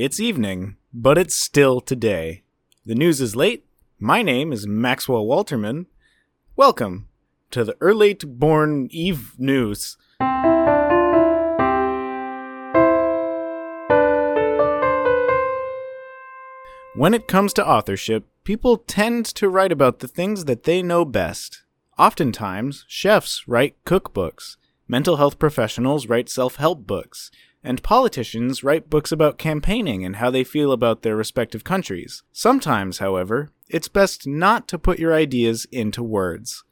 It's evening, but it's still today. The news is late. My name is Maxwell Walterman. Welcome to the early born Eve News. When it comes to authorship, people tend to write about the things that they know best. Oftentimes, chefs write cookbooks, mental health professionals write self help books, and politicians write books about campaigning and how they feel about their respective countries. Sometimes, however, it's best not to put your ideas into words.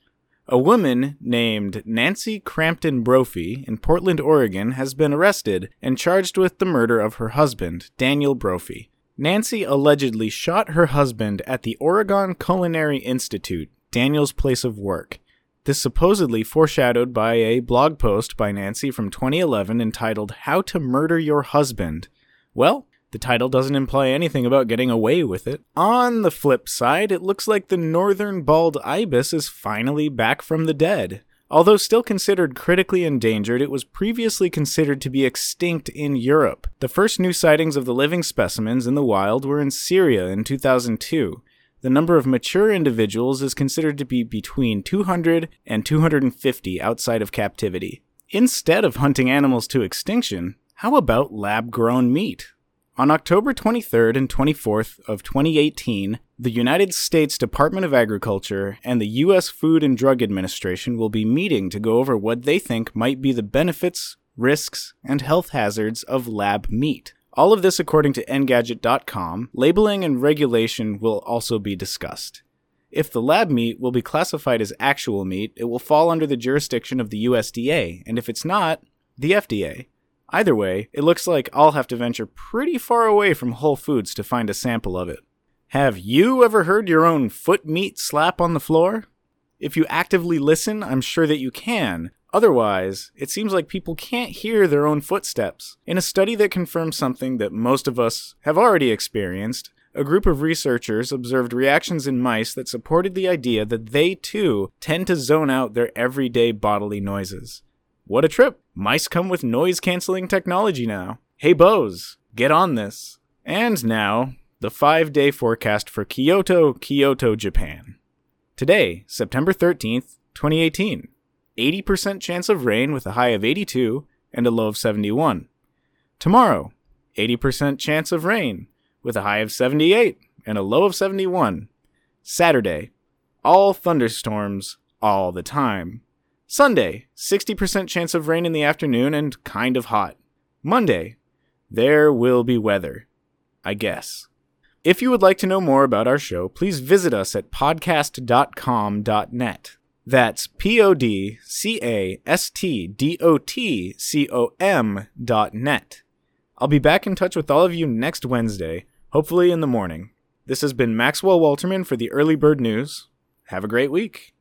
A woman named Nancy Crampton Brophy in Portland, Oregon has been arrested and charged with the murder of her husband, Daniel Brophy. Nancy allegedly shot her husband at the Oregon Culinary Institute, Daniel's place of work. This supposedly foreshadowed by a blog post by Nancy from 2011 entitled How to Murder Your Husband. Well, the title doesn't imply anything about getting away with it. On the flip side, it looks like the northern bald ibis is finally back from the dead. Although still considered critically endangered, it was previously considered to be extinct in Europe. The first new sightings of the living specimens in the wild were in Syria in 2002. The number of mature individuals is considered to be between 200 and 250 outside of captivity. Instead of hunting animals to extinction, how about lab grown meat? On October 23rd and 24th of 2018, the United States Department of Agriculture and the US Food and Drug Administration will be meeting to go over what they think might be the benefits, risks, and health hazards of lab meat. All of this according to Engadget.com. Labeling and regulation will also be discussed. If the lab meat will be classified as actual meat, it will fall under the jurisdiction of the USDA, and if it's not, the FDA. Either way, it looks like I'll have to venture pretty far away from Whole Foods to find a sample of it. Have you ever heard your own foot meat slap on the floor? If you actively listen, I'm sure that you can. Otherwise, it seems like people can't hear their own footsteps. In a study that confirms something that most of us have already experienced, a group of researchers observed reactions in mice that supported the idea that they too tend to zone out their everyday bodily noises. What a trip! Mice come with noise canceling technology now. Hey Bose, get on this. And now, the five day forecast for Kyoto, Kyoto, Japan. Today, September 13th, 2018. 80% chance of rain with a high of 82 and a low of 71. Tomorrow, 80% chance of rain with a high of 78 and a low of 71. Saturday, all thunderstorms all the time. Sunday, 60% chance of rain in the afternoon and kind of hot. Monday, there will be weather. I guess. If you would like to know more about our show, please visit us at podcast.com.net. That's P O D C A S T D O T C O M dot net. I'll be back in touch with all of you next Wednesday, hopefully in the morning. This has been Maxwell Walterman for the Early Bird News. Have a great week.